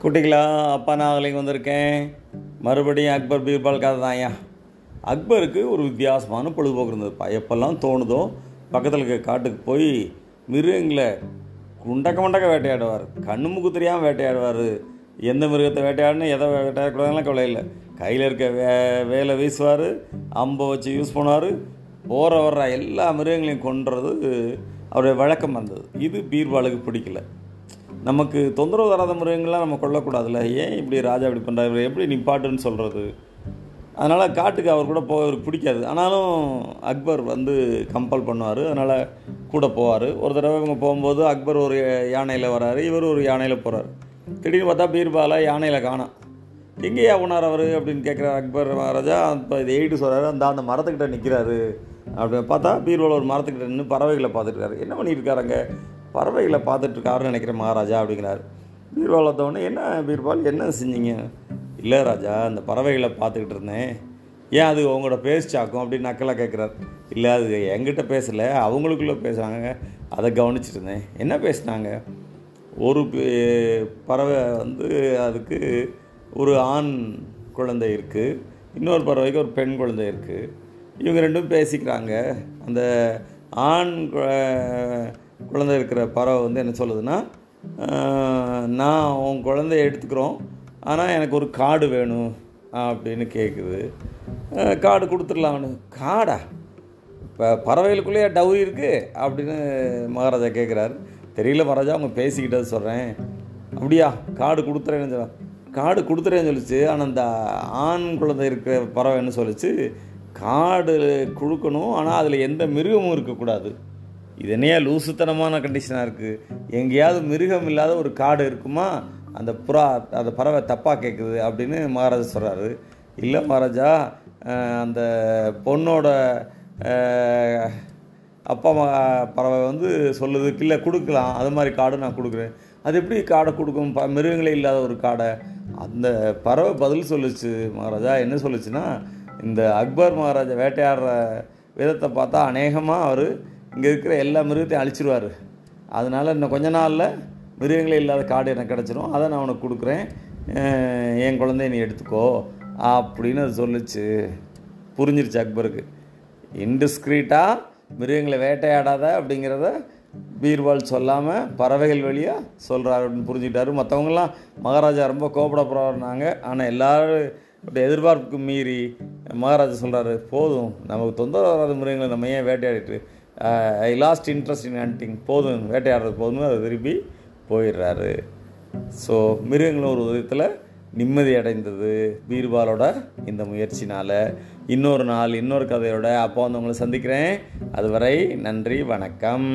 குட்டிகளா அப்பா நாகலிங்க வந்திருக்கேன். மறுபடியும் அக்பர் பீர்பால் கதை தான் ஐயா. அக்பருக்கு ஒரு வித்தியாசமான பொழுதுபோக்கு இருந்ததுப்பா. எப்பெல்லாம் தோணுதோ பக்கத்தில் இருக்க காட்டுக்கு போய் மிருகங்களை குண்டக்க மண்டக்க வேட்டையாடுவார். கண்ணு மூக்கு தெரியாமல் வேட்டையாடுவார். எந்த மிருகத்தை வேட்டையாடணும் எதை வேட்டையாடக்கூடாதுலாம் கவலை இல்லை. கையில் இருக்க வே வேலை வீசுவார் அம்பை வச்சு யூஸ் பண்ணுவார். போகிற வர்ற எல்லா மிருகங்களையும் கொன்றது அவருடைய வழக்கம் வந்தது. இது பீர்பாலுக்கு பிடிக்கல. நமக்கு தொந்தரவு தராத மிருகங்கள்லாம் நம்ம கொல்லக்கூடாதுல்ல? ஏன் இப்படி ராஜா இப்படி பண்ணுறாரு இவர் எப்படி நிப்பாட்டுன்னு சொல்கிறது அதனால் காட்டுக்கு அவர் கூட போக அவருக்கு பிடிக்காது. ஆனாலும் அக்பர் வந்து கம்பல் பண்ணுவார். அதனால் கூட போவார். ஒரு தடவை இவங்க போகும்போது அக்பர் ஒரு யானையில் வராரு. இவர் ஒரு யானையில் போகிறார் திடீர்னு பார்த்தா பீர்பாலை யானையில் காணோம் எங்கேயா போனார் அவர் அப்படின்னு கேட்குறாரு அக்பர் மகாராஜா. இப்போ இது எயிட்டு சொல்கிறாரு அந்த அந்த மரத்துக்கிட்ட நிற்கிறாரு அப்படின்னு பார்த்தா பீர்பால் ஒரு மரத்துக்கிட்ட நின்று பறவைகளை பார்த்துட்டு இருக்காரு. என்ன பண்ணிட்டு இருக்காருங்க பறவைகளை பார்த்துட்ருக்காருன்னு நினைக்கிறேன் மகாராஜா அப்படிங்கிறார். பீர்பால் வந்தவொடனே என்ன பீர்பால் என்ன செஞ்சீங்க? இல்லை ராஜா அந்த பறவைகளை பார்த்துக்கிட்டு இருந்தேன். ஏன் அது உங்களோட பேசிச்சாக்கும் அப்படின்னு நக்கலாக கேட்குறாரு. இல்லை அது என்கிட்ட பேசலை அவங்களுக்குள்ளே பேசுகிறாங்க அதை கவனிச்சிட்டு இருந்தேன் என்ன பேசுனாங்க? ஒரு பறவை வந்து அதுக்கு ஒரு ஆண் குழந்தை இருக்குது இன்னொரு பறவைக்கு ஒரு பெண் குழந்தை இருக்குது இவங்க ரெண்டும் பேசிக்கிறாங்க. அந்த ஆண் குழந்தை இருக்கிற பறவை வந்து என்ன சொல்லுதுன்னா நான் உன் குழந்தைய எடுத்துக்கிறோம் ஆனால் எனக்கு ஒரு காடு வேணும் அப்படின்னு கேட்குது காடு கொடுத்துடலாம்னு. காடா? இப்போ பறவைகளுக்குள்ளேயே டவுரி இருக்குது அப்படின்னு மகாராஜா கேட்குறாரு தெரியல மகாராஜா அவங்க பேசிக்கிட்டது சொல்கிறேன் அப்படியா? காடு கொடுத்துறேன்னு சொல்ல காடு கொடுத்துறேன்னு சொல்லிச்சு ஆனால் அந்த ஆண் குழந்தை இருக்கிற பறவை என்ன சொல்லிச்சு காடு கொடுக்கணும் ஆனால் அதில் எந்த மிருகமும் இருக்கக்கூடாது. இது என்னையா லூசுத்தனமான கண்டிஷனாக இருக்குது எங்கேயாவது மிருகம் இல்லாத ஒரு காடு இருக்குமா? அந்த புறா அந்த பறவை தப்பாக கேட்குது அப்படின்னு மகாராஜா சொல்கிறாரு இல்லை மகாராஜா அந்த பொண்ணோட அப்பா அம்மா பறவை வந்து சொல்லுது இல்லை கொடுக்கலாம். அது மாதிரி காடு நான் கொடுக்குறேன். அது எப்படி காடை கொடுக்கும்? ப மிருகங்களே இல்லாத ஒரு காடை. அந்த பறவை பதில் சொல்லுச்சு மகாராஜா. என்ன சொல்லுச்சுன்னா இந்த அக்பர் மகாராஜா வேட்டையாடுற விதத்தை பார்த்தா அநேகமாக அவர் இங்கே இருக்கிற எல்லா மிருகத்தையும் அழிச்சிருவார். அதனால் இன்னும் கொஞ்ச நாளில் மிருகங்களே இல்லாத காடு எனக்கு கிடச்சிரும். அதை நான் உனக்கு கொடுக்குறேன். என் குழந்தைய நீ எடுத்துக்கோ அப்படின்னு அது சொல்லுச்சு. புரிஞ்சிருச்சு அக்பருக்கு. இன்டிஸ்கிரீட்டாக மிருகங்களை வேட்டையாடாத அப்படிங்கிறத பீர்பால் சொல்லாமல் பறவைகள் வழியாக சொல்கிறாரு அப்படின்னு புரிஞ்சுக்கிட்டாரு. மற்றவங்களாம் மகாராஜா ரொம்ப கோபடப்படுறாங்க ஆனால் எல்லோரும் எதிர்பார்ப்புக்கு மீறி மகாராஜா சொல்கிறாரு போதும். நமக்கு தொந்தரவு வராத மிருகங்களை நம்ம ஏன் வேட்டையாடிட்டு I lost interest in hunting போதும். வேட்டையாடுறது போதும்னு அதை திருப்பி போயிடுறாரு. ஸோ மிருகங்களும் ஒரு விதத்தில் நிம்மதி அடைந்தது பீர்பாலோட இந்த முயற்சினால். இன்னொரு நாள் இன்னொரு கதையோட அப்போ வந்து உங்களை சந்திக்கிறேன். அதுவரை நன்றி வணக்கம்.